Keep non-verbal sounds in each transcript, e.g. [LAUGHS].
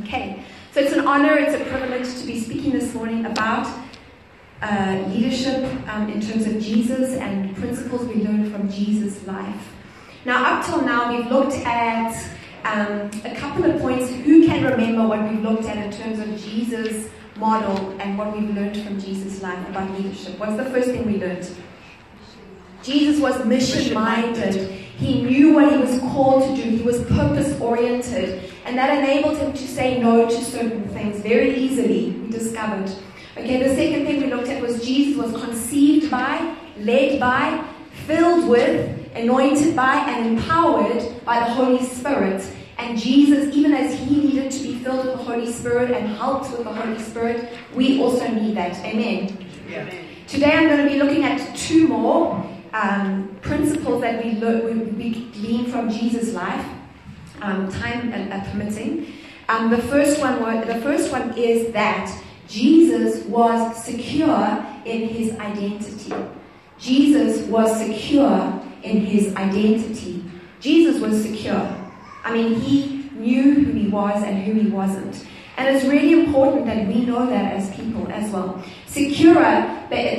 Okay, so it's an honor, it's a privilege to be speaking this morning about uh, leadership um, in terms of Jesus and principles we learn from Jesus' life. Now, up till now, we've looked at um, a couple of points. Who can remember what we've looked at in terms of Jesus' model and what we've learned from Jesus' life about leadership? What's the first thing we learned? Jesus was mission minded. He knew what he was called to do. He was purpose oriented. And that enabled him to say no to certain things very easily, we discovered. Okay, the second thing we looked at was Jesus was conceived by, led by, filled with, anointed by, and empowered by the Holy Spirit. And Jesus, even as he needed to be filled with the Holy Spirit and helped with the Holy Spirit, we also need that. Amen. Yeah. Today I'm going to be looking at two more um, principles that we, look, we, we glean from Jesus' life, um, time uh, permitting. Um, the first one was, the first one is that Jesus was secure in his identity. Jesus was secure in his identity. Jesus was secure. I mean, he knew who he was and who he wasn't. And it's really important that we know that as people as well. Secure,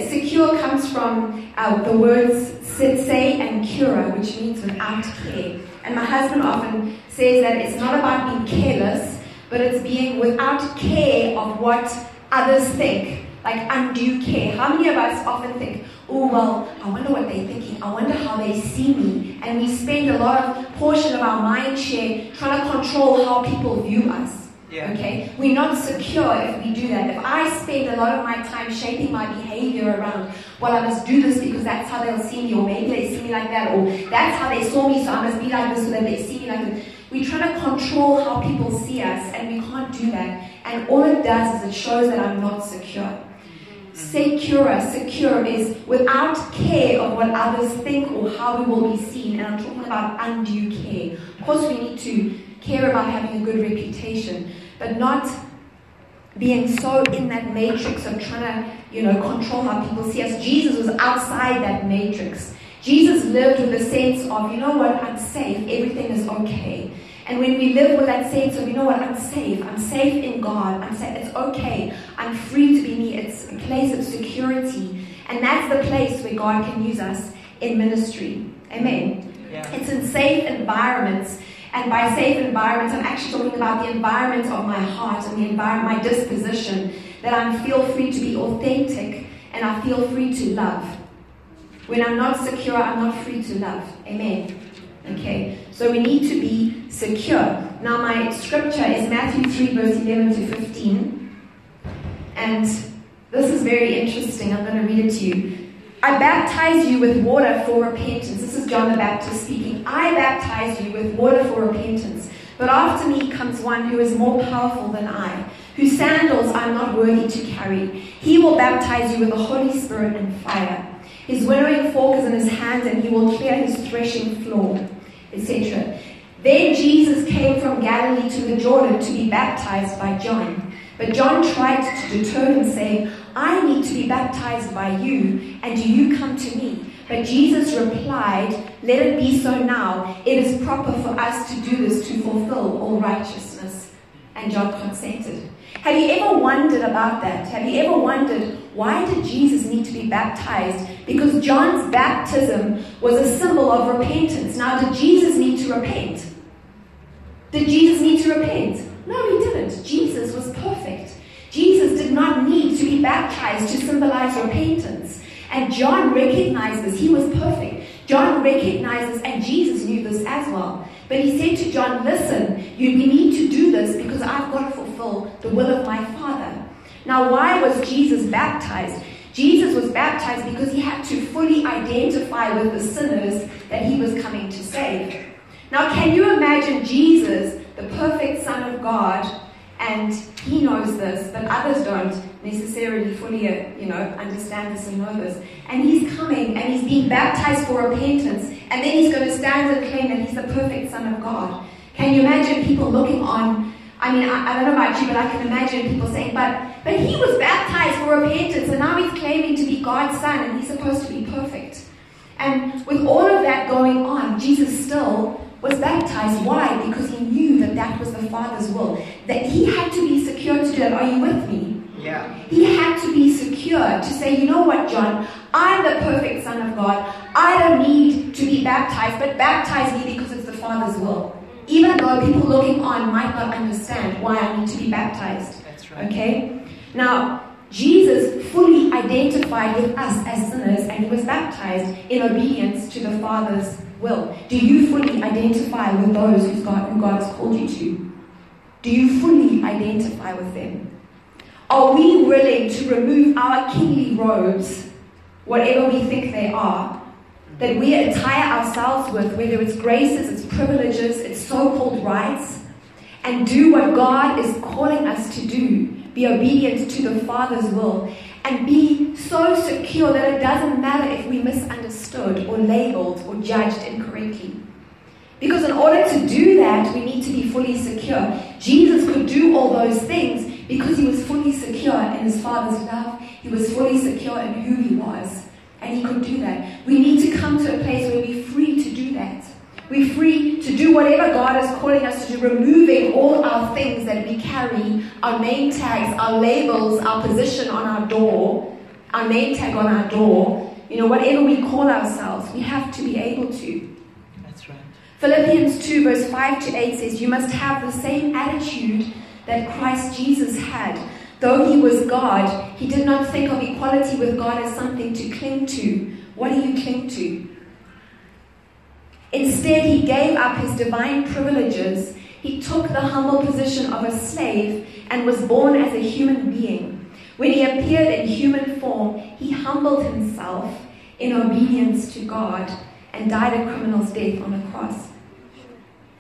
secure comes from uh, the words say and cura, which means without care. And my husband often says that it's not about being careless, but it's being without care of what others think, like undue care. How many of us often think, oh, well, I wonder what they're thinking. I wonder how they see me. And we spend a lot of portion of our mind share trying to control how people view us. Yeah. Okay? We're not secure if we do that. If I spend a lot of my time shaping my behavior around, well, I must do this because that's how they'll see me, or maybe they see me like that, or that's how they saw me, so I must be like this so that they see me like this. We try to control how people see us, and we can't do that. And all it does is it shows that I'm not secure. Mm-hmm. Secure, secure is without care of what others think or how we will be seen. And I'm talking about undue care. Of course, we need to care about having a good reputation but not being so in that matrix of trying to, you know, control how people see us. Jesus was outside that matrix. Jesus lived with a sense of, you know what, I'm safe, everything is okay. And when we live with that sense of, you know what, I'm safe, I'm safe in God, I'm safe, it's okay, I'm free to be me, it's a place of security. And that's the place where God can use us in ministry. Amen. Yeah. It's in safe environments and by safe environments, I'm actually talking about the environment of my heart and the environment, my disposition, that I feel free to be authentic and I feel free to love. When I'm not secure, I'm not free to love. Amen. Okay, so we need to be secure. Now, my scripture is Matthew 3, verse 11 to 15. And this is very interesting. I'm going to read it to you. I baptize you with water for repentance. This is John the Baptist speaking. I baptize you with water for repentance. But after me comes one who is more powerful than I, whose sandals I'm not worthy to carry. He will baptize you with the Holy Spirit and fire. His winnowing fork is in his hand, and he will clear his threshing floor, etc. Then Jesus came from Galilee to the Jordan to be baptized by John. But John tried to deter him, saying, I need to be baptized by you, and do you come to me? But Jesus replied, Let it be so now. It is proper for us to do this to fulfill all righteousness. And John consented. Have you ever wondered about that? Have you ever wondered why did Jesus need to be baptized? Because John's baptism was a symbol of repentance. Now, did Jesus need to repent? Did Jesus need to repent? No, he didn't. Jesus was perfect. Jesus did not need to be baptized to symbolize repentance. And John recognized this. He was perfect. John recognized this, and Jesus knew this as well. But he said to John, Listen, you, we need to do this because I've got to fulfill the will of my Father. Now, why was Jesus baptized? Jesus was baptized because he had to fully identify with the sinners that he was coming to save. Now, can you imagine Jesus, the perfect Son of God, and he knows this, but others don't necessarily fully, uh, you know, understand this and know this. And he's coming and he's being baptized for repentance, and then he's going to stand and claim that he's the perfect Son of God. Can you imagine people looking on? I mean, I, I don't know about you, but I can imagine people saying, "But, but he was baptized for repentance, and now he's claiming to be God's Son, and he's supposed to be perfect." And with all of that going on, Jesus still was baptized. Why? Because he knew that that was the Father's will. That he had to be secure to do that. Are you with me? Yeah. He had to be secure to say, you know what, John, I'm the perfect Son of God. I don't need to be baptized, but baptize me because it's the Father's will. Even though people looking on might not understand why I need to be baptized. That's right. Okay? Now, Jesus fully identified with us as sinners and he was baptized in obedience to the Father's will. Do you fully identify with those who's God, who God has called you to? Do you fully identify with them? Are we willing to remove our kingly robes, whatever we think they are, that we attire ourselves with, whether it's graces, it's privileges, it's so called rights, and do what God is calling us to do? Be obedient to the Father's will, and be so secure that it doesn't matter if we misunderstood or labeled or judged incorrectly. Because in order to do that, we need to be fully secure. Jesus could do all those things because he was fully secure in his Father's love. He was fully secure in who he was. And he could do that. We need to come to a place where we're free to do that. We're free to do whatever God is calling us to do, removing all our things that we carry, our name tags, our labels, our position on our door, our name tag on our door, you know, whatever we call ourselves, we have to be able to. That's right. Philippians 2, verse 5 to 8 says, You must have the same attitude that Christ Jesus had. Though he was God, he did not think of equality with God as something to cling to. What do you cling to? Instead, he gave up his divine privileges. He took the humble position of a slave and was born as a human being. When he appeared in human form, he humbled himself in obedience to God and died a criminal's death on a cross.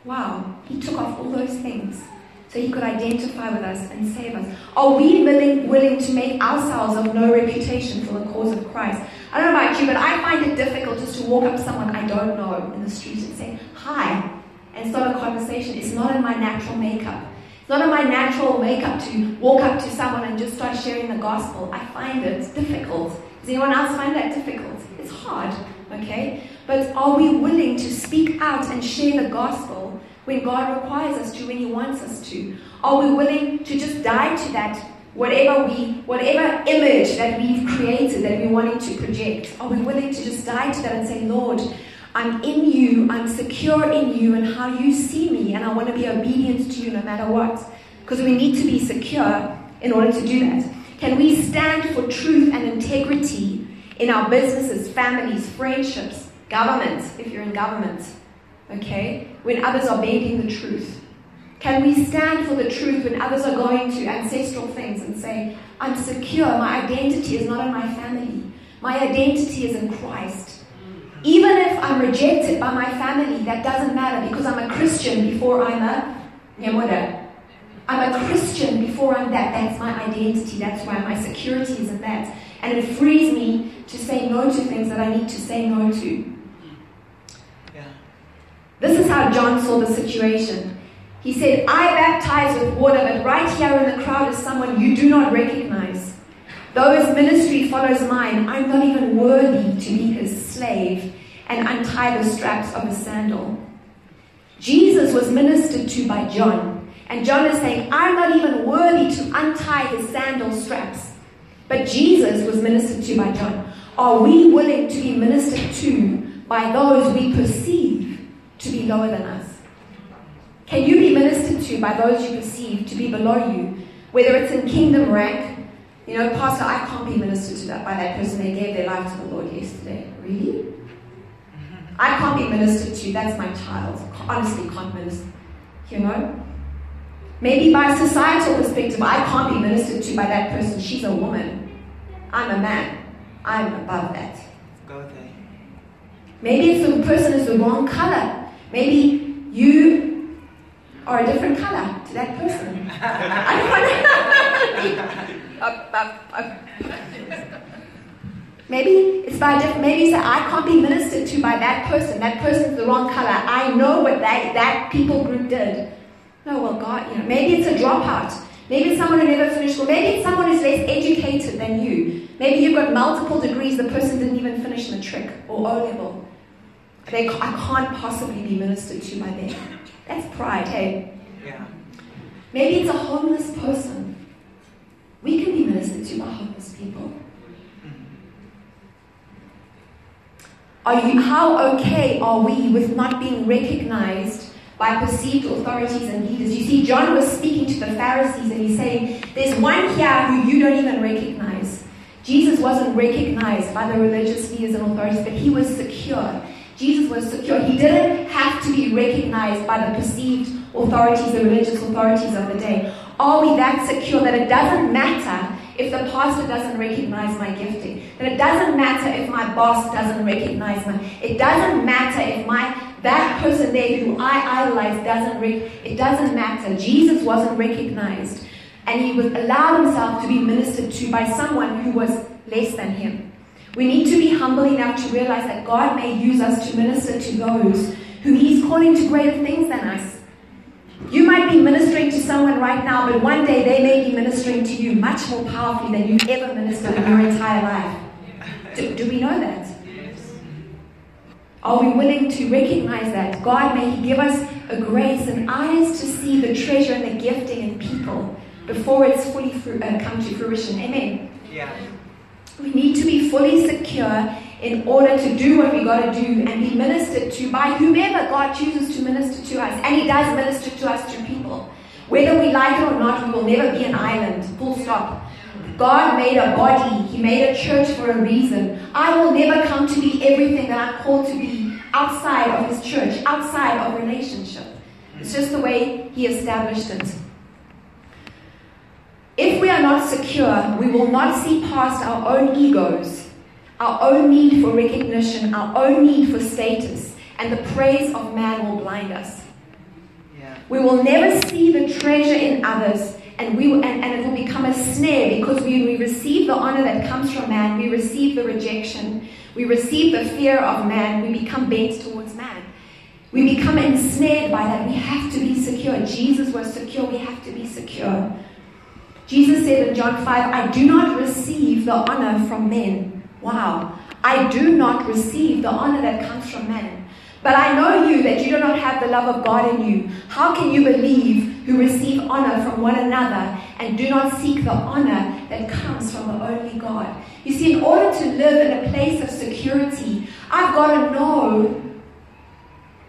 Wow, he took off all those things so he could identify with us and save us. Are we willing, willing to make ourselves of no reputation for the cause of Christ? I don't know about you, but I find it difficult just to walk up to someone I don't know in the street and say, hi, and start a conversation. It's not in my natural makeup. It's not in my natural makeup to walk up to someone and just start sharing the gospel. I find it difficult. Does anyone else find that difficult? It's hard, okay? But are we willing to speak out and share the gospel when God requires us to, when He wants us to? Are we willing to just die to that, whatever we, whatever image that we've created that we're wanting to project? Are we willing to just die to that and say, Lord, I'm in you, I'm secure in you and how you see me, and I want to be obedient to you no matter what? Because we need to be secure in order to do that. Can we stand for truth and integrity in our businesses, families, friendships, government, if you're in government? Okay? When others are bending the truth. Can we stand for the truth when others are going to ancestral things and say, I'm secure, my identity is not in my family, my identity is in Christ? Even if I'm rejected by my family, that doesn't matter because I'm a Christian before I'm a Nyamoda. I'm a Christian before I'm that. That's my identity. That's why my security is in that. And it frees me to say no to things that I need to say no to. Yeah. This is how John saw the situation. He said, I baptize with water, but right here in the crowd is someone you do not recognize. Though his ministry follows mine, I'm not even worthy to be his slave and untie the straps of his sandal. Jesus was ministered to by John, and John is saying, I'm not even worthy to untie his sandal straps. But Jesus was ministered to by John. Are we willing to be ministered to by those we perceive to be lower than us? Can you be ministered to by those you perceive to be below you? Whether it's in kingdom rank, you know, Pastor, I can't be ministered to that by that person. They gave their life to the Lord yesterday. Really? I can't be ministered to. That's my child. Honestly, can't minister. You know? Maybe by societal perspective, I can't be ministered to by that person. She's a woman. I'm a man. I'm above that. Go there. Maybe it's the person is the wrong color. Maybe you are a different color to that person. [LAUGHS] [LAUGHS] Maybe it's by different. Maybe say I can't be ministered to by that person. That person's the wrong color. I know what that that people group did. No, well, God, you know, maybe it's a dropout. Maybe it's someone who never finished school. Maybe it's someone who's less educated than you. Maybe you've got multiple degrees. The person didn't even finish matric or O level. They, I can't possibly be ministered to by them. That's pride, hey? Yeah. Maybe it's a homeless person. We can be ministered to by homeless people. Are you, how okay are we with not being recognized by perceived authorities and leaders? You see, John was speaking to the Pharisees and he's saying, There's one here who you don't even recognize. Jesus wasn't recognized by the religious leaders and authorities, but he was secure. Jesus was secure. He didn't have to be recognized by the perceived authorities, the religious authorities of the day. Are we that secure that it doesn't matter if the pastor doesn't recognize my gifting? That it doesn't matter if my boss doesn't recognize my. It doesn't matter if my that person there who I idolize doesn't. Re, it doesn't matter. Jesus wasn't recognized, and he was allowed himself to be ministered to by someone who was less than him. We need to be humble enough to realize that God may use us to minister to those who He's calling to greater things than us. You might be ministering to someone right now, but one day they may be ministering to you much more powerfully than you've ever ministered in your entire life. Do, do we know that? Are we willing to recognize that? God, may He give us a grace and eyes to see the treasure and the gifting in people before it's fully fru- uh, come to fruition. Amen. Yeah. We need to be fully secure in order to do what we got to do and be ministered to by whomever God chooses to minister to us. And He does minister to us through people. Whether we like it or not, we will never be an island. Full stop. God made a body, He made a church for a reason. I will never come to be everything that I'm called to be outside of His church, outside of relationship. It's just the way He established it. If we are not secure, we will not see past our own egos, our own need for recognition, our own need for status, and the praise of man will blind us. Yeah. We will never see the treasure in others, and, we, and, and it will become a snare because we, we receive the honor that comes from man, we receive the rejection, we receive the fear of man, we become bent towards man. We become ensnared by that. We have to be secure. Jesus was secure. We have to be secure. Jesus said in John 5, I do not receive the honor from men. Wow. I do not receive the honor that comes from men. But I know you that you do not have the love of God in you. How can you believe who receive honor from one another and do not seek the honor that comes from the only God? You see, in order to live in a place of security, I've got to know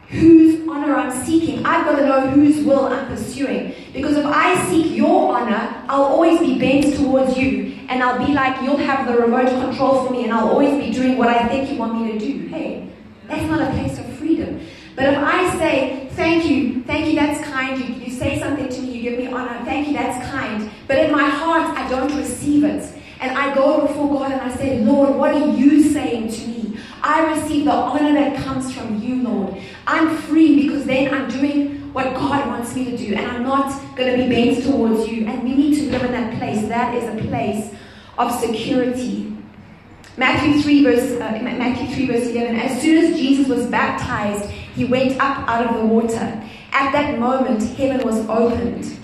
whose honor I'm seeking. I've got to know whose will I'm pursuing. Because if I seek your honor, I'll always be bent towards you. And I'll be like, you'll have the remote control for me, and I'll always be doing what I think you want me to do. Hey, that's not a place of freedom. But if I say, thank you, thank you, that's kind, you, you say something to me, you give me honor, thank you, that's kind, but in my heart, I don't receive it. And I go before God and I say, Lord, what are you saying to me? I receive the honor that comes from you, Lord. I'm free because then I'm doing what God wants me to do, and I'm not going to be bent towards you. And we need to live in that place. That is a place of security. Matthew 3 verse uh, Matthew 3 verse 11 as soon as Jesus was baptized he went up out of the water at that moment heaven was opened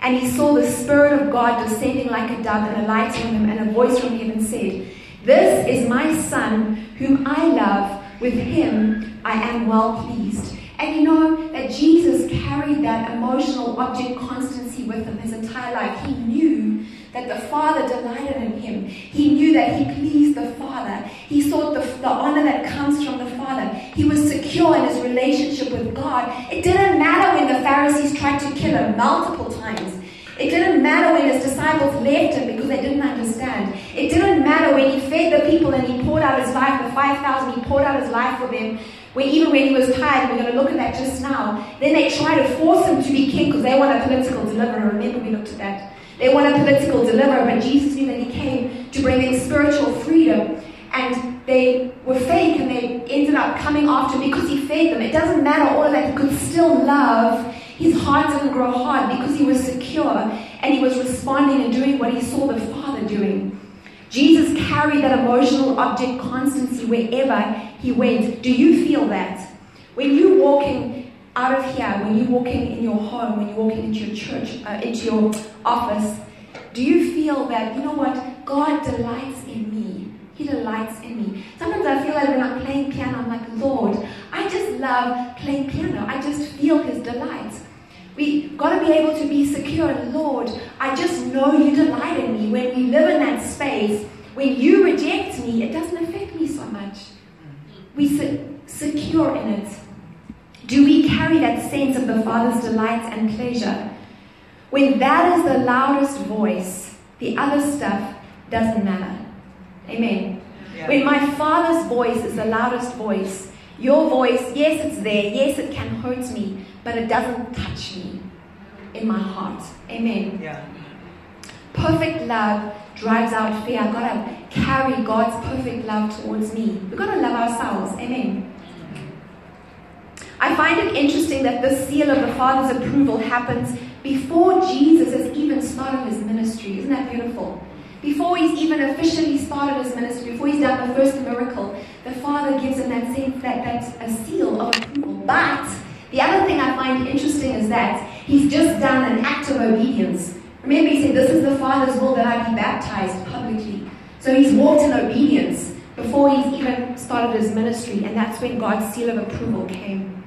and he saw the spirit of God descending like a dove and alighting on him and a voice from heaven said this is my son whom I love with him I am well pleased and you know that Jesus carried that emotional object constancy with him his entire life he knew that the Father delighted in him. He knew that he pleased the Father. He sought the, the honor that comes from the Father. He was secure in his relationship with God. It didn't matter when the Pharisees tried to kill him multiple times. It didn't matter when his disciples left him because they didn't understand. It didn't matter when he fed the people and he poured out his life, the 5,000, he poured out his life for them. When, even when he was tired, we're going to look at that just now. Then they try to force him to be king because they want a political deliverer. Remember, we looked at that. They want a political deliverer, but Jesus knew that he came to bring them spiritual freedom. And they were fake and they ended up coming after him because he fed them. It doesn't matter all of that. He could still love. His heart didn't grow hard because he was secure and he was responding and doing what he saw the Father doing. Jesus carried that emotional object constancy wherever he went. Do you feel that? When you're walking out of here, when you're walking in your home, when you're walking into your church, uh, into your office, do you feel that, you know what, God delights in me? He delights in me. Sometimes I feel like when I'm playing piano, I'm like, Lord, I just love playing piano. I just feel His delight. We've got to be able to be secure. Lord, I just know you delight in me. When we live in that space, when you reject me, it doesn't affect. We sit secure in it. Do we carry that sense of the Father's delight and pleasure? When that is the loudest voice, the other stuff doesn't matter. Amen. Yeah. When my Father's voice is the loudest voice, your voice, yes, it's there, yes, it can hurt me, but it doesn't touch me in my heart. Amen. Yeah. Perfect love drives out fear. I've got to carry God's perfect love towards me. We've got to love ourselves. Amen. I find it interesting that this seal of the Father's approval happens before Jesus has even started his ministry. Isn't that beautiful? Before he's even officially started his ministry, before he's done the first miracle, the Father gives him that, that a seal of approval. But the other thing I find interesting is that he's just done an act of obedience. Remember, he said, This is the Father's will that I be baptized publicly. So he's walked in obedience before he's even started his ministry, and that's when God's seal of approval came.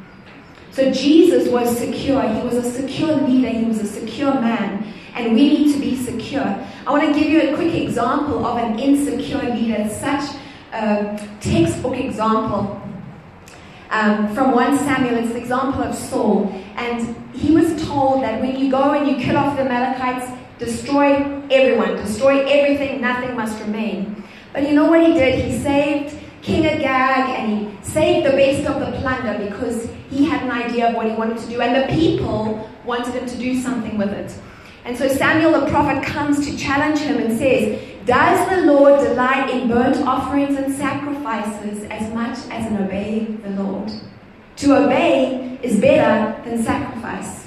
So Jesus was secure. He was a secure leader. He was a secure man. And we need to be secure. I want to give you a quick example of an insecure leader. Such a textbook example um, from 1 Samuel. It's the example of Saul. And he was told that when you go and you kill off the Amalekites, destroy everyone, destroy everything, nothing must remain. But you know what he did? He saved King Agag and he saved the best of the plunder because he had an idea of what he wanted to do, and the people wanted him to do something with it. And so Samuel the prophet comes to challenge him and says, Does the Lord delight in burnt offerings and sacrifices as much as in obeying the Lord? To obey is better than sacrifice,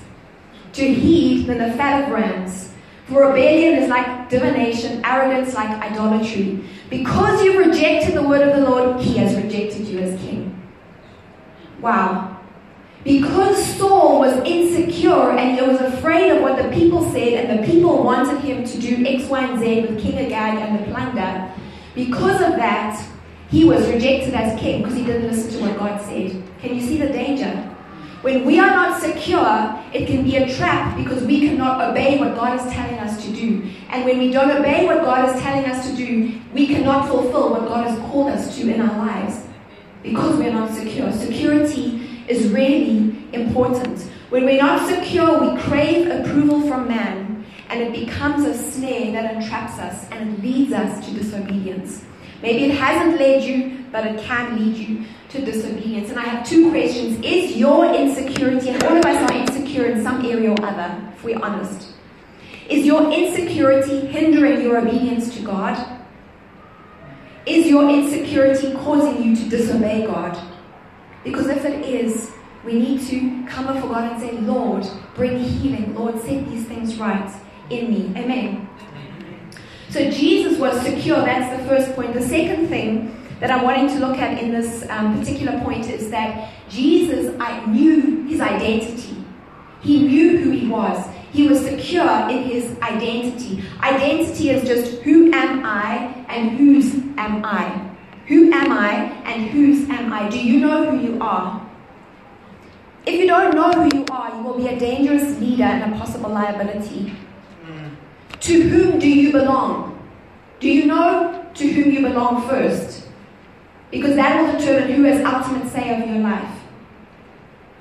to heed than the fat of rams. For rebellion is like divination, arrogance like idolatry. Because you've rejected the word of the Lord, he has rejected you as king. Wow. Because Saul was insecure and he was afraid of what the people said, and the people wanted him to do X, Y, and Z with King Agag and the plunder, because of that, he was rejected as king because he didn't listen to what God said. Can you see the danger? When we are not secure, it can be a trap because we cannot obey what God is telling us to do. And when we don't obey what God is telling us to do, we cannot fulfill what God has called us to in our lives because we're not secure. Security is really important. When we're not secure, we crave approval from man, and it becomes a snare that entraps us and leads us to disobedience. Maybe it hasn't led you, but it can lead you to disobedience. And I have two questions. Is your insecurity, and all of us are insecure in some area or other, if we're honest, is your insecurity hindering your obedience to God? Is your insecurity causing you to disobey God? Because if it is, we need to come before God and say, Lord, bring healing. Lord, set these things right in me. Amen. So Jesus was secure. That's the first point. The second thing that I'm wanting to look at in this um, particular point is that Jesus I knew his identity. He knew who he was. He was secure in his identity. Identity is just who am I and whose am I. Who am I and whose am I? Do you know who you are? If you don't know who you are, you will be a dangerous leader and a possible liability. Mm. To whom do you belong? Do you know to whom you belong first? Because that will determine who has ultimate say over your life.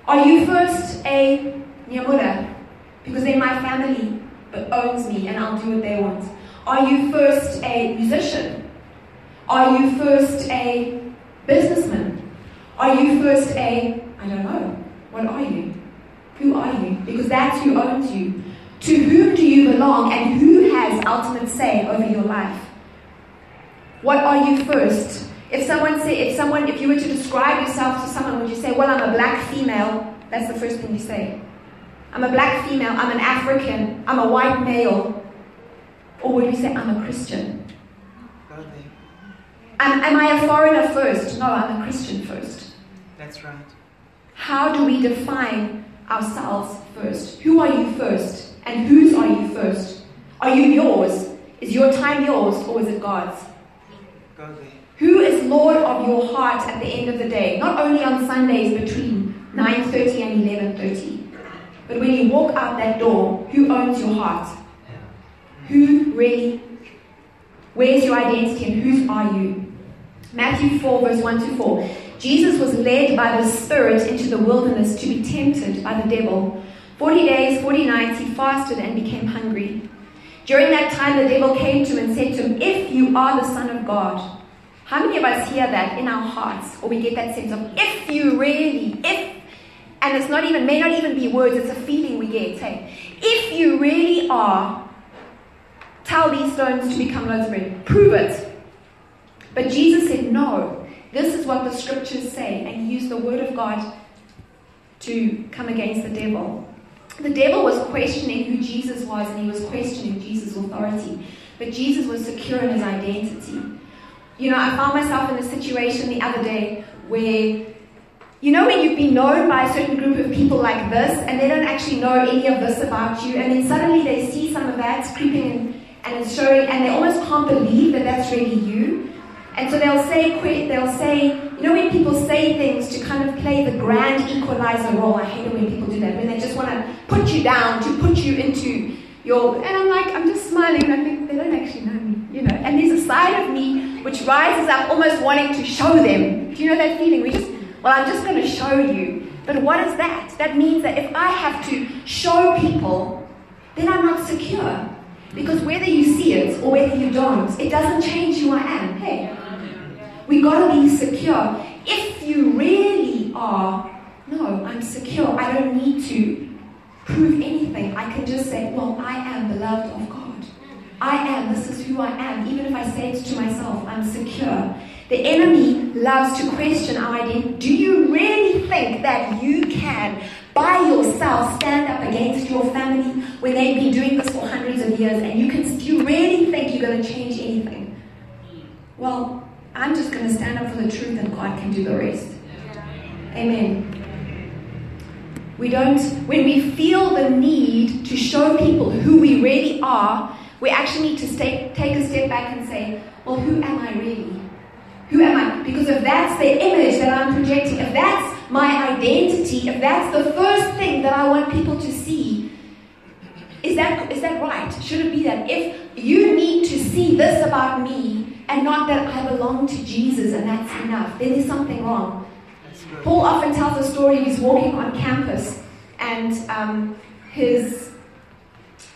Are you first a Nyamura? Because they're my family, but owns me and I'll do what they want. Are you first a musician? Are you first a businessman? Are you first a, I don't know, what are you? Who are you? Because that's who owns you. To whom do you belong and who has ultimate say over your life? What are you first? If someone say, if someone, if you were to describe yourself to someone, would you say, well, I'm a black female? That's the first thing you say. I'm a black female, I'm an African, I'm a white male. Or would you say, I'm a Christian? Am, am I a foreigner first? No, I'm a Christian first. That's right. How do we define ourselves first? Who are you first? And whose are you first? Are you yours? Is your time yours or is it God's? Godly. Who is Lord of your heart at the end of the day? Not only on Sundays between 9:30 and 11:30, but when you walk out that door, who owns your heart? Who really? Where's your identity and whose are you? Matthew 4, verse 1 to 4. Jesus was led by the Spirit into the wilderness to be tempted by the devil. Forty days, forty nights, he fasted and became hungry. During that time, the devil came to him and said to him, If you are the Son of God, how many of us hear that in our hearts, or we get that sense of, if you really, if, and it's not even, may not even be words, it's a feeling we get, hey, if you really are, tell these stones to become loaves of bread. Prove it. But Jesus said, no, this is what the scriptures say, and he used the word of God to come against the devil. The devil was questioning who Jesus was and he was questioning Jesus' authority. But Jesus was secure in his identity. You know, I found myself in a situation the other day where, you know, when you've been known by a certain group of people like this and they don't actually know any of this about you, and then suddenly they see some of that creeping in and it's showing, and they almost can't believe that that's really you. And so they'll say, they'll say, you know, when people say things to kind of play the grand equalizer role. I hate it when people do that. When they just want to put you down, to put you into your. And I'm like, I'm just smiling, and I think they don't actually know me, you know. And there's a side of me which rises up, almost wanting to show them. Do you know that feeling? We just, well, I'm just going to show you. But what is that? That means that if I have to show people, then I'm not secure. Because whether you see it or whether you don't, it doesn't change who I am. Hey, we got to be secure. If you really are, no, I'm secure. I don't need to prove anything. I can just say, well, I am beloved of God. I am. This is who I am. Even if I say it to myself, I'm secure. The enemy loves to question our identity. Do you really think that you can, by yourself, stand up against your family when they've been doing this for hundreds of years and you can do you really think you're going to change anything? Well, I'm just going to stand up for the truth and God can do the rest. Amen. We don't, when we feel the need to show people who we really are, we actually need to stay, take a step back and say, well, who am I really? Who am I? Because if that's the image that I'm projecting, if that's my identity, if that's the first thing that I want people to see, is that, is that right? Should it be that? If you need to see this about me and not that I belong to Jesus and that's enough, then there's something wrong. Paul often tells a story he's walking on campus and um, his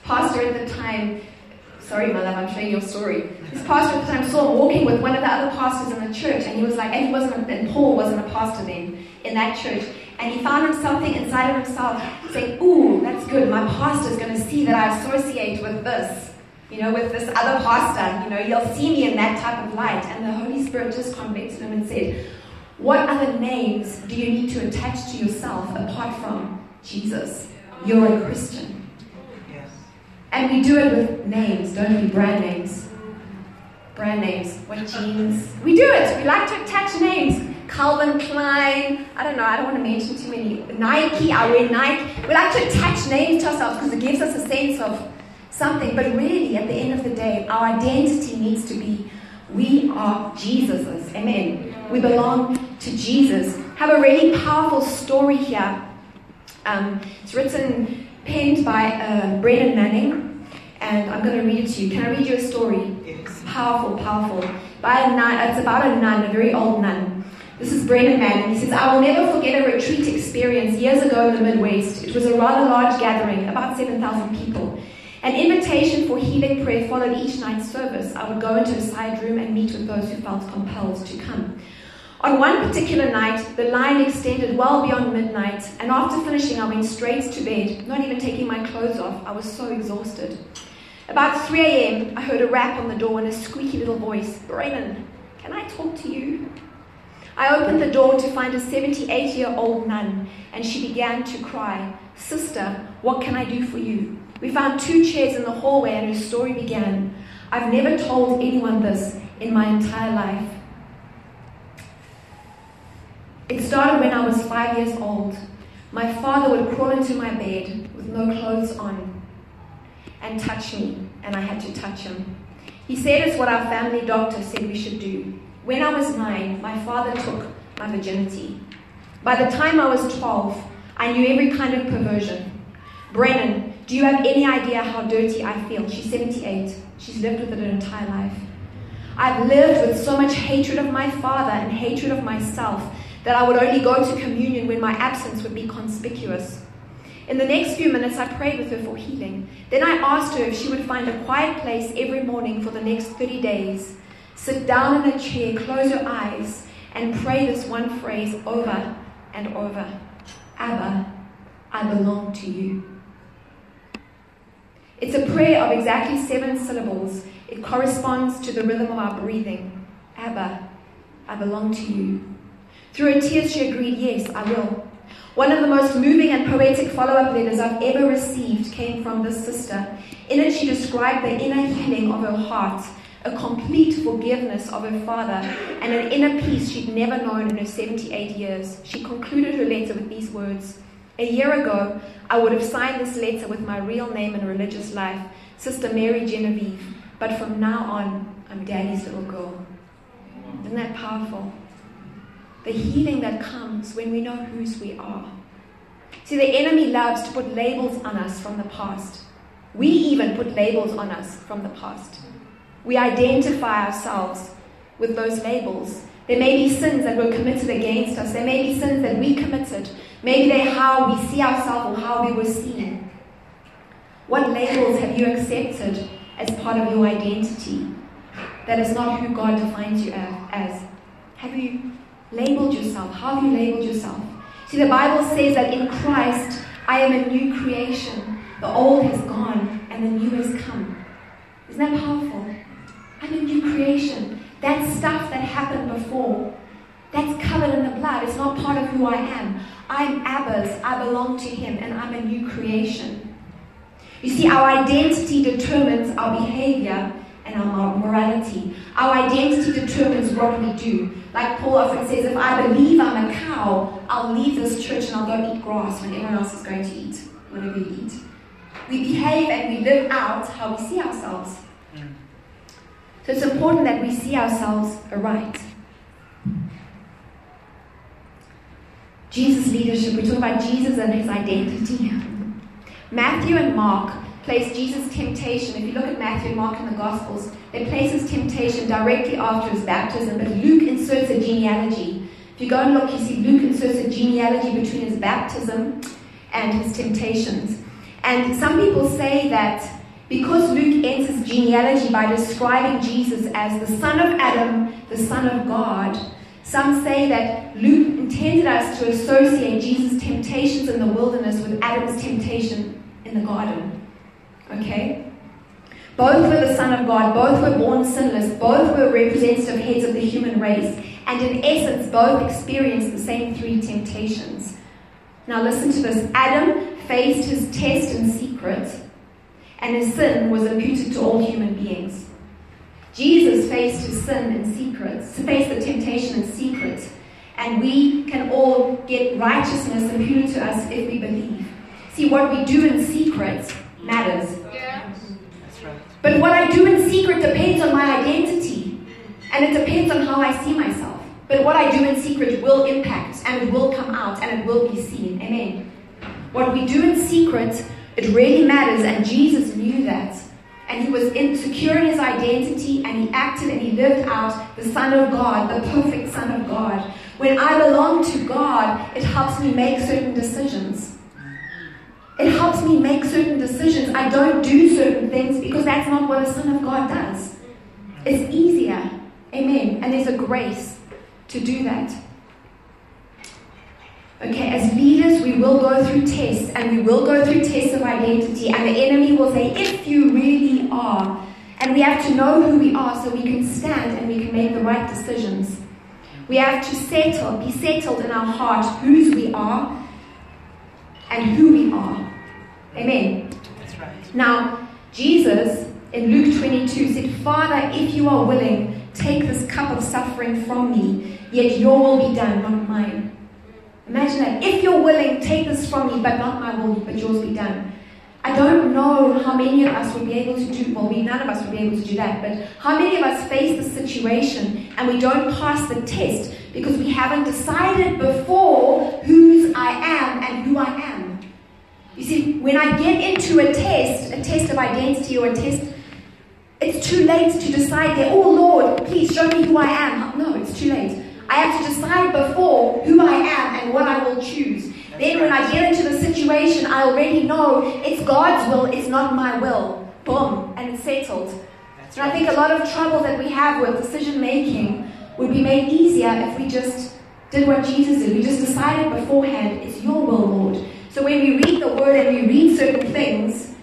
pastor at the time, sorry, my love, I'm showing your story. His pastor at the time saw him walking with one of the other pastors in the church, and he was like, and he wasn't, and Paul wasn't a pastor then in that church, and he found something inside of himself saying, Ooh, that's good. My pastor's going to see that I associate with this, you know, with this other pastor. You know, you'll see me in that type of light. And the Holy Spirit just convicted him and said, What other names do you need to attach to yourself apart from Jesus? You're a Christian. Yes. And we do it with names, don't we? Brand names. Brand names. What jeans? We do it. We like to attach names. Calvin Klein. I don't know. I don't want to mention too many. Nike. I wear Nike. We like to attach names to ourselves because it gives us a sense of something. But really, at the end of the day, our identity needs to be we are Jesus's. Amen. We belong to Jesus. Have a really powerful story here. Um, it's written, penned by uh, Brennan Manning, and I'm going to read it to you. Can I read you a story? Yes. Powerful, powerful. By a nun, it's about a nun, a very old nun. This is Brennan Manning. He says, I will never forget a retreat experience years ago in the Midwest. It was a rather large gathering, about 7,000 people. An invitation for healing prayer followed each night's service. I would go into a side room and meet with those who felt compelled to come. On one particular night, the line extended well beyond midnight, and after finishing, I went straight to bed, not even taking my clothes off. I was so exhausted. About 3 a.m., I heard a rap on the door and a squeaky little voice Brennan, can I talk to you? I opened the door to find a 78 year old nun, and she began to cry, Sister, what can I do for you? We found two chairs in the hallway, and her story began. I've never told anyone this in my entire life. It started when I was five years old. My father would crawl into my bed with no clothes on and touch me, and I had to touch him. He said it's what our family doctor said we should do. When I was nine, my father took my virginity. By the time I was 12, I knew every kind of perversion. Brennan, do you have any idea how dirty I feel? She's 78. She's lived with it her entire life. I've lived with so much hatred of my father and hatred of myself that I would only go to communion when my absence would be conspicuous. In the next few minutes, I prayed with her for healing. Then I asked her if she would find a quiet place every morning for the next 30 days, sit down in a chair, close her eyes, and pray this one phrase over and over Abba, I belong to you. It's a prayer of exactly seven syllables. It corresponds to the rhythm of our breathing. Abba, I belong to you. Through her tears, she agreed, Yes, I will. One of the most moving and poetic follow up letters I've ever received came from this sister. In it, she described the inner healing of her heart, a complete forgiveness of her father, and an inner peace she'd never known in her 78 years. She concluded her letter with these words A year ago, I would have signed this letter with my real name and religious life, Sister Mary Genevieve, but from now on, I'm Daddy's little girl. Isn't that powerful? the healing that comes when we know whose we are. See, the enemy loves to put labels on us from the past. We even put labels on us from the past. We identify ourselves with those labels. There may be sins that were committed against us. There may be sins that we committed. Maybe they're how we see ourselves or how we were seen. What labels have you accepted as part of your identity that is not who God defines you as? Have you labeled yourself? How have you labeled yourself? See, the Bible says that in Christ, I am a new creation. The old has gone and the new has come. Isn't that powerful? I'm a new creation. That stuff that happened before, that's covered in the blood. It's not part of who I am. I'm Abba's. I belong to Him, and I'm a new creation. You see, our identity determines our behavior and our morality. Our identity determines what we do. Like Paul often says, if I believe I'm a cow, I'll leave this church and I'll go eat grass when everyone else is going to eat whatever you eat. We behave and we live out how we see ourselves. So it's important that we see ourselves aright. Jesus' leadership, we talk about Jesus and his identity. Matthew and Mark place Jesus' temptation. If you look at Matthew and Mark in the Gospels, they place his temptation directly after his baptism, but Luke inserts a genealogy. If you go and look, you see Luke inserts a genealogy between his baptism and his temptations. And some people say that because Luke ends his genealogy by describing Jesus as the son of Adam, the son of God, some say that Luke intended us to associate Jesus' temptations in the wilderness with Adam's temptation in the garden. Okay? Both were the Son of God, both were born sinless, both were representative heads of the human race, and in essence, both experienced the same three temptations. Now, listen to this Adam faced his test in secret, and his sin was imputed to all human beings. Jesus faced his sin in secret, faced the temptation in secret, and we can all get righteousness imputed to us if we believe. See, what we do in secret matters. That's right. But what I do in secret depends on my identity, and it depends on how I see myself. But what I do in secret will impact, and it will come out, and it will be seen. Amen. What we do in secret, it really matters, and Jesus knew that. And he was insecure in his identity, and he acted and he lived out the Son of God, the perfect Son of God. When I belong to God, it helps me make certain decisions. It helps me make certain decisions. I don't do certain things because that's not what a Son of God does. It's easier. Amen. And there's a grace to do that. Okay, as leaders, we will go through tests and we will go through tests of identity, and the enemy will say, if you really are. And we have to know who we are so we can stand and we can make the right decisions. We have to settle, be settled in our heart whose we are and who we are. Amen. That's right. Now, Jesus in Luke 22 said, Father, if you are willing, take this cup of suffering from me, yet your will be done, not mine. Imagine that. If you're willing, take this from me, but not my will, but yours be done. I don't know how many of us will be able to do, well, we, none of us will be able to do that, but how many of us face the situation and we don't pass the test because we haven't decided before whose I am and who I am. You see, when I get into a test, a test of identity or a test, it's too late to decide there, oh Lord, please show me who I am. No, it's too late. I have to decide before who I am and what I will choose. Then, when I get into the situation, I already know it's God's will, it's not my will. Boom, and it's settled. That's And I think a lot of trouble that we have with decision making would be made easier if we just did what Jesus did. We just decided beforehand, it's your will, Lord. So when we read the word and we read certain things,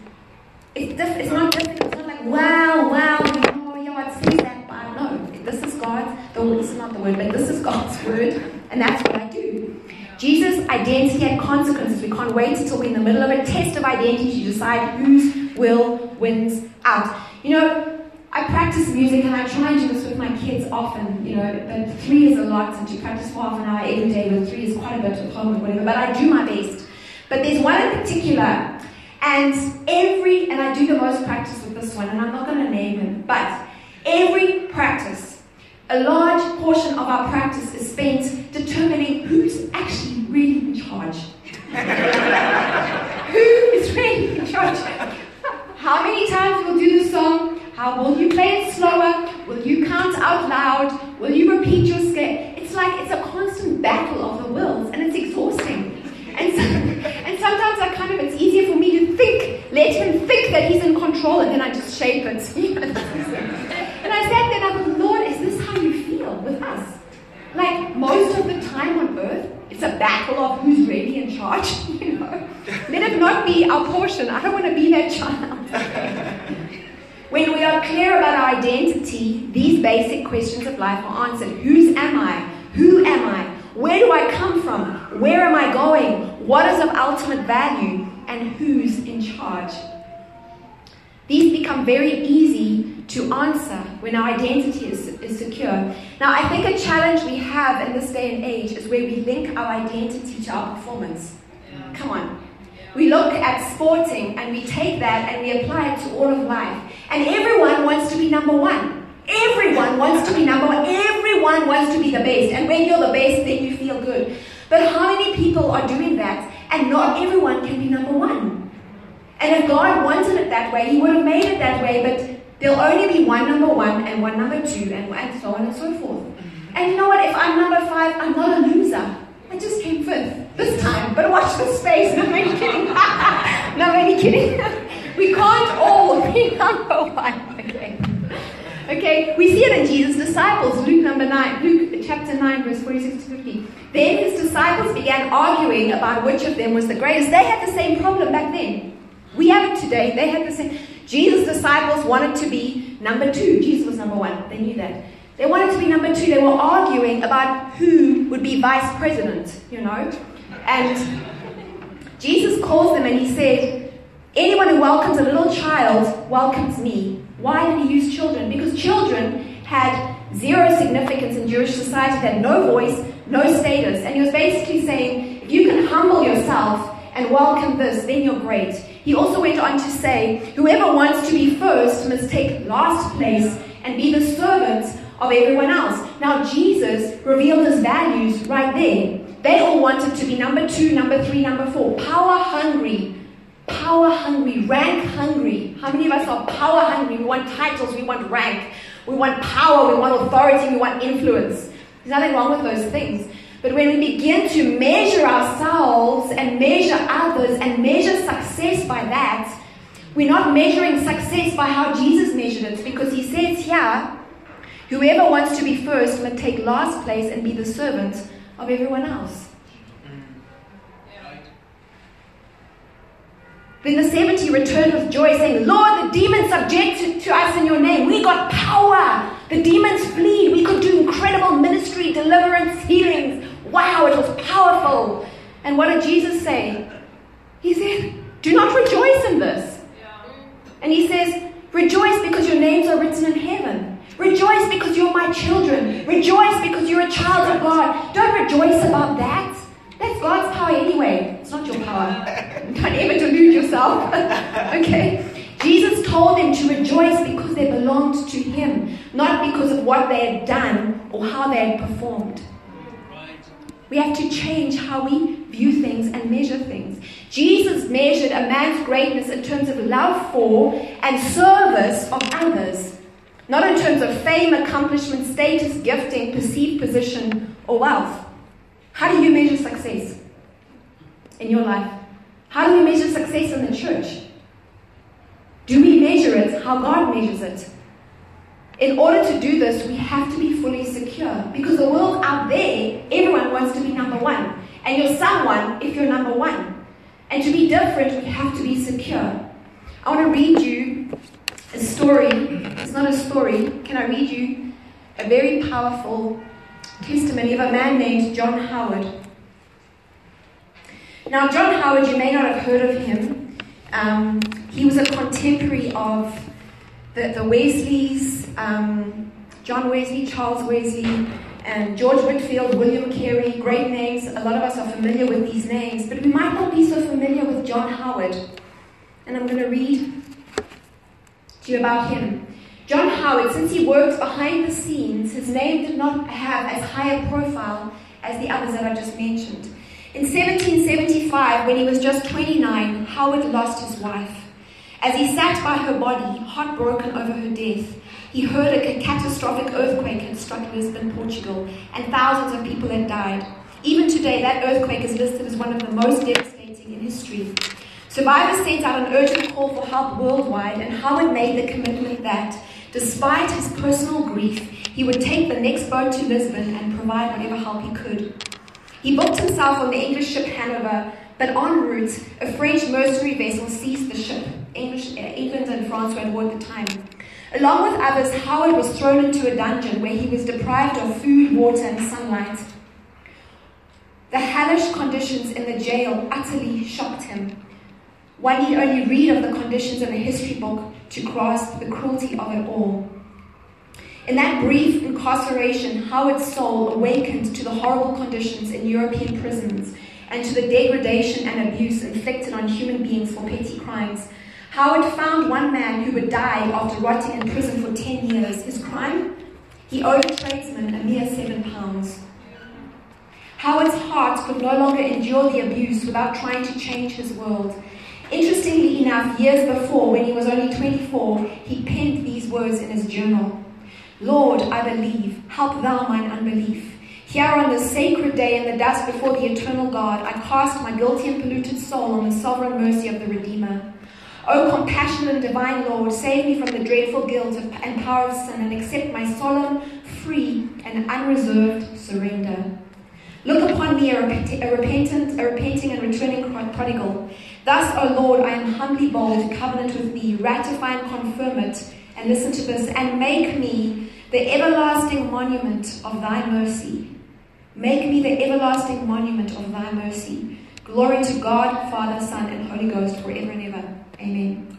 it's, diff- it's not difficult. It's not like, wow, wow, oh, yeah, it says that, but no, this is God's, this is not the word, but this is God's word, and that's what I do. Jesus' identity had consequences. We can't wait until we're in the middle of a test of identity to decide whose will wins out. You know, I practice music and I try and do this with my kids often, you know, but three is a lot and to practice for half an hour every day with three is quite a bit of homework, whatever, but I do my best. But there's one in particular, and every, and I do the most practice with this one, and I'm not going to name him, but every practice, a large portion of our practice is spent determining who's actually really in charge. [LAUGHS] Who is really in charge? How many times will you do the song? How will you play it slower? Will you count out loud? Will you repeat your scale? It's like it's a constant battle of the wills, and it's exhausting. And, so, and sometimes I kind of it's easier for me to think, let him think that he's in control, and then I just shape it. [LAUGHS] and I sat there and I thought, Lord, is this how you feel with us? Like most of the time on earth, it's a battle of who's really in charge, [LAUGHS] you know. Let it not be our portion. I don't want to be that child. [LAUGHS] when we are clear about our identity, these basic questions of life are answered. Whose am I? Who am I? Where do I come from? Where am I going? What is of ultimate value? And who's in charge? These become very easy to answer when our identity is, is secure. Now, I think a challenge we have in this day and age is where we link our identity to our performance. Come on. We look at sporting and we take that and we apply it to all of life. And everyone wants to be number one. Everyone wants to be number one. Everyone wants to be the best. And when you're the best, then you feel good. But how many people are doing that? And not everyone can be number one. And if God wanted it that way, He would have made it that way, but there'll only be one number one and one number two, and, and so on and so forth. Mm-hmm. And you know what? If I'm number five, I'm not a loser. I just came fifth this time, but watch the space. [LAUGHS] No, I'm only kidding. [LAUGHS] no, I'm only kidding. [LAUGHS] we can't all be number one. Okay. Okay, we see it in Jesus' disciples, Luke number 9, Luke chapter 9, verse 46 to 50. Then his disciples began arguing about which of them was the greatest. They had the same problem back then. We have it today. They had the same. Jesus' disciples wanted to be number two. Jesus was number one. They knew that. They wanted to be number two. They were arguing about who would be vice president, you know. And Jesus calls them and he said, Anyone who welcomes a little child welcomes me. Why did he use children? Because children had zero significance in Jewish society, they had no voice, no status. And he was basically saying, if you can humble yourself and welcome this, then you're great. He also went on to say, whoever wants to be first must take last place and be the servant of everyone else. Now, Jesus revealed his values right there. They all wanted to be number two, number three, number four, power hungry, power hungry, rank hungry. How many of us are power hungry? We want titles, we want rank, we want power, we want authority, we want influence. There's nothing wrong with those things. But when we begin to measure ourselves and measure others and measure success by that, we're not measuring success by how Jesus measured it because he says here, whoever wants to be first must take last place and be the servant of everyone else. Then the 70 returned with joy, saying, Lord, the demons subject to, to us in your name. We got power. The demons flee. We could do incredible ministry, deliverance, healings. Wow, it was powerful. And what did Jesus say? He said, Do not rejoice in this. And he says, Rejoice because your names are written in heaven. Rejoice because you're my children. Rejoice because you're a child of God. Don't rejoice about that. That's God's power anyway. It's not your power. Don't ever delude yourself. [LAUGHS] okay? Jesus told them to rejoice because they belonged to Him, not because of what they had done or how they had performed. We have to change how we view things and measure things. Jesus measured a man's greatness in terms of love for and service of others, not in terms of fame, accomplishment, status, gifting, perceived position, or wealth. How do you measure success in your life? How do we measure success in the church? Do we measure it how God measures it? In order to do this, we have to be fully secure because the world out there, everyone wants to be number one. And you're someone if you're number one. And to be different, we have to be secure. I want to read you a story. It's not a story. Can I read you a very powerful testimony of a man named John Howard? Now, John Howard, you may not have heard of him. Um, he was a contemporary of the, the Wesleys, um, John Wesley, Charles Wesley, and George Whitefield, William Carey, great names. A lot of us are familiar with these names, but we might not be so familiar with John Howard. And I'm going to read to you about him. John Howard, since he worked behind the scenes, his name did not have as high a profile as the others that I just mentioned. In 1775, when he was just 29, Howard lost his wife. As he sat by her body, heartbroken over her death, he heard a catastrophic earthquake had struck Lisbon, Portugal, and thousands of people had died. Even today, that earthquake is listed as one of the most devastating in history. Survivors sent out an urgent call for help worldwide, and Howard made the commitment that, despite his personal grief, he would take the next boat to Lisbon and provide whatever help he could. He booked himself on the English ship Hanover, but en route, a French mercenary vessel seized the ship. English, uh, England and France were at war at the time. Along with others, Howard was thrown into a dungeon where he was deprived of food, water, and sunlight. The hellish conditions in the jail utterly shocked him. One need only read of the conditions in a history book to grasp the cruelty of it all. In that brief incarceration, Howard's soul awakened to the horrible conditions in European prisons and to the degradation and abuse inflicted on human beings for petty crimes Howard found one man who had died after rotting in prison for 10 years. His crime? He owed a tradesman a mere seven pounds. Howard's heart could no longer endure the abuse without trying to change his world. Interestingly enough, years before, when he was only 24, he penned these words in his journal Lord, I believe, help thou mine unbelief. Here on this sacred day in the dust before the eternal God, I cast my guilty and polluted soul on the sovereign mercy of the Redeemer. O compassionate and divine Lord, save me from the dreadful guilt of, and power of sin and accept my solemn, free, and unreserved surrender. Look upon me, a, a repentant, a repenting and returning prodigal. Thus, O Lord, I am humbly bold to covenant with thee, ratify and confirm it, and listen to this, and make me the everlasting monument of thy mercy. Make me the everlasting monument of thy mercy. Glory to God, Father, Son, and Holy Ghost forever and ever. Amen.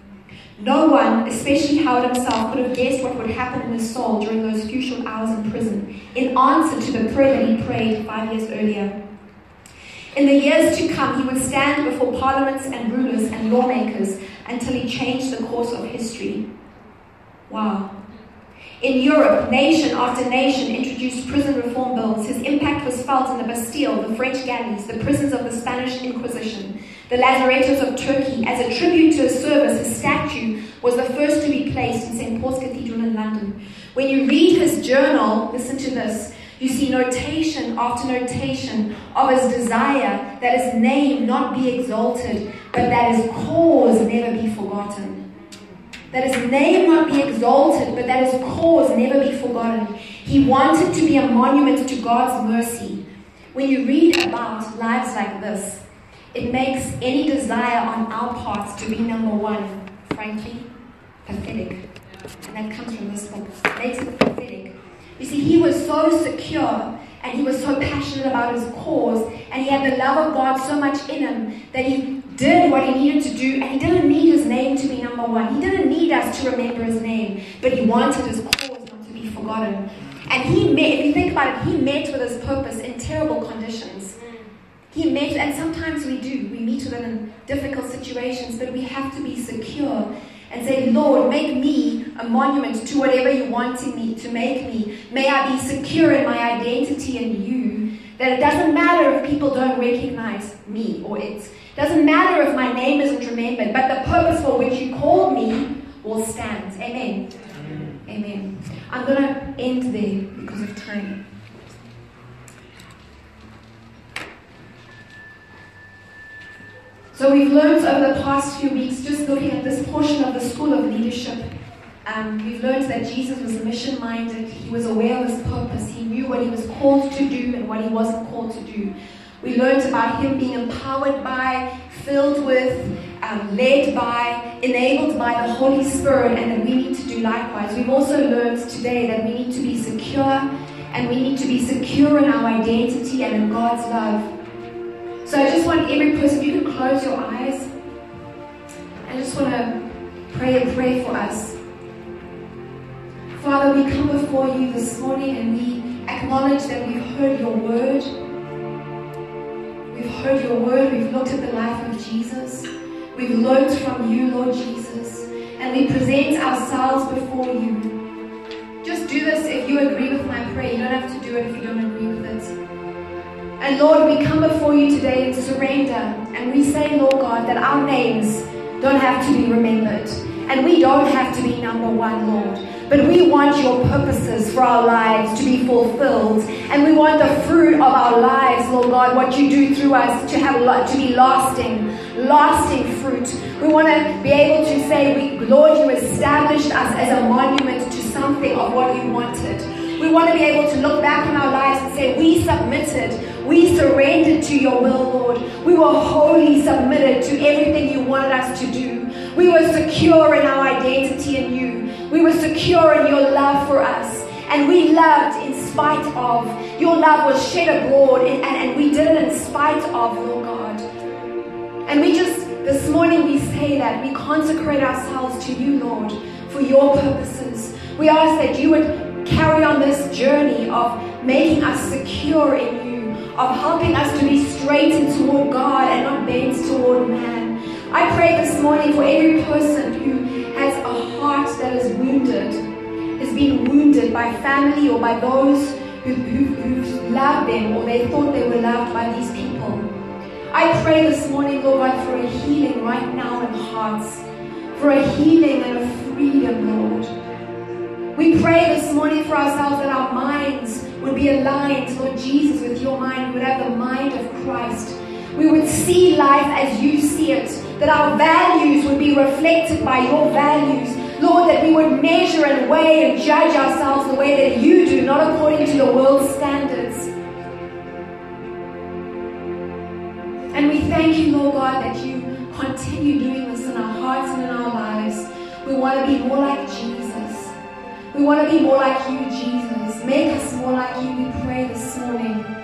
No one, especially Howard himself, could have guessed what would happen in his soul during those few short hours in prison in answer to the prayer that he prayed five years earlier. In the years to come, he would stand before parliaments and rulers and lawmakers until he changed the course of history. Wow. In Europe, nation after nation introduced prison reform bills. His impact was felt in the Bastille, the French galleys, the prisons of the Spanish Inquisition, the lazarettos of Turkey. As a tribute to his service, his statue was the first to be placed in St. Paul's Cathedral in London. When you read his journal, listen to this. You see notation after notation of his desire that his name not be exalted, but that his cause never be forgotten that his name not be exalted, but that his cause never be forgotten. He wanted to be a monument to God's mercy. When you read about lives like this, it makes any desire on our parts to be number one, frankly, pathetic. And that comes from this book. It makes it pathetic. You see, he was so secure and he was so passionate about his cause and he had the love of God so much in him that he did what he needed to do, and he didn't need his name to be number one. He didn't need us to remember his name, but he wanted his cause not to be forgotten. And he met, if you think about it, he met with his purpose in terrible conditions. He met, and sometimes we do, we meet with them in difficult situations, but we have to be secure and say, Lord, make me a monument to whatever you wanted me to make me. May I be secure in my identity in you. That it doesn't matter if people don't recognize me or it. Doesn't matter if my name isn't remembered, but the purpose for which you called me will stand. Amen. Amen. Amen. I'm going to end there because of time. So we've learned over the past few weeks, just looking at this portion of the School of Leadership, um, we've learned that Jesus was mission minded. He was aware of his purpose. He knew what he was called to do and what he wasn't called to do. We learned about him being empowered by, filled with, um, led by, enabled by the Holy Spirit, and that we need to do likewise. We've also learned today that we need to be secure, and we need to be secure in our identity and in God's love. So I just want every person, you can close your eyes. I just want to pray a prayer for us. Father, we come before you this morning and we acknowledge that we've heard your word. We've heard your word. We've looked at the life of Jesus. We've learned from you, Lord Jesus. And we present ourselves before you. Just do this if you agree with my prayer. You don't have to do it if you don't agree with it. And Lord, we come before you today in surrender. And we say, Lord God, that our names don't have to be remembered. And we don't have to be number one, Lord. But we want your purposes for our lives to be fulfilled. And we want the fruit of our lives, Lord God, what you do through us to have to be lasting, lasting fruit. We want to be able to say, we, Lord, you established us as a monument to something of what you wanted. We want to be able to look back on our lives and say, we submitted, we surrendered to your will, Lord. We were wholly submitted to everything you wanted us to do. We were secure in our identity in you. We were secure in your love for us. And we loved in spite of. Your love was shed abroad, and, and, and we did it in spite of, Lord God. And we just, this morning, we say that. We consecrate ourselves to you, Lord, for your purposes. We ask that you would carry on this journey of making us secure in you, of helping us to be straightened toward God and not bent toward man. I pray this morning for every person who has a heart that is wounded, has been wounded by family or by those who, who, who loved them or they thought they were loved by these people. I pray this morning, Lord God, for a healing right now in hearts, for a healing and a freedom, Lord. We pray this morning for ourselves that our minds would be aligned, Lord Jesus, with your mind. We would have the mind of Christ. We would see life as you see it, that our values would be reflected by your values. Lord, that we would measure and weigh and judge ourselves the way that you do, not according to the world's standards. And we thank you, Lord God, that you continue doing this in our hearts and in our lives. We want to be more like Jesus. We want to be more like you, Jesus. Make us more like you, we pray this morning.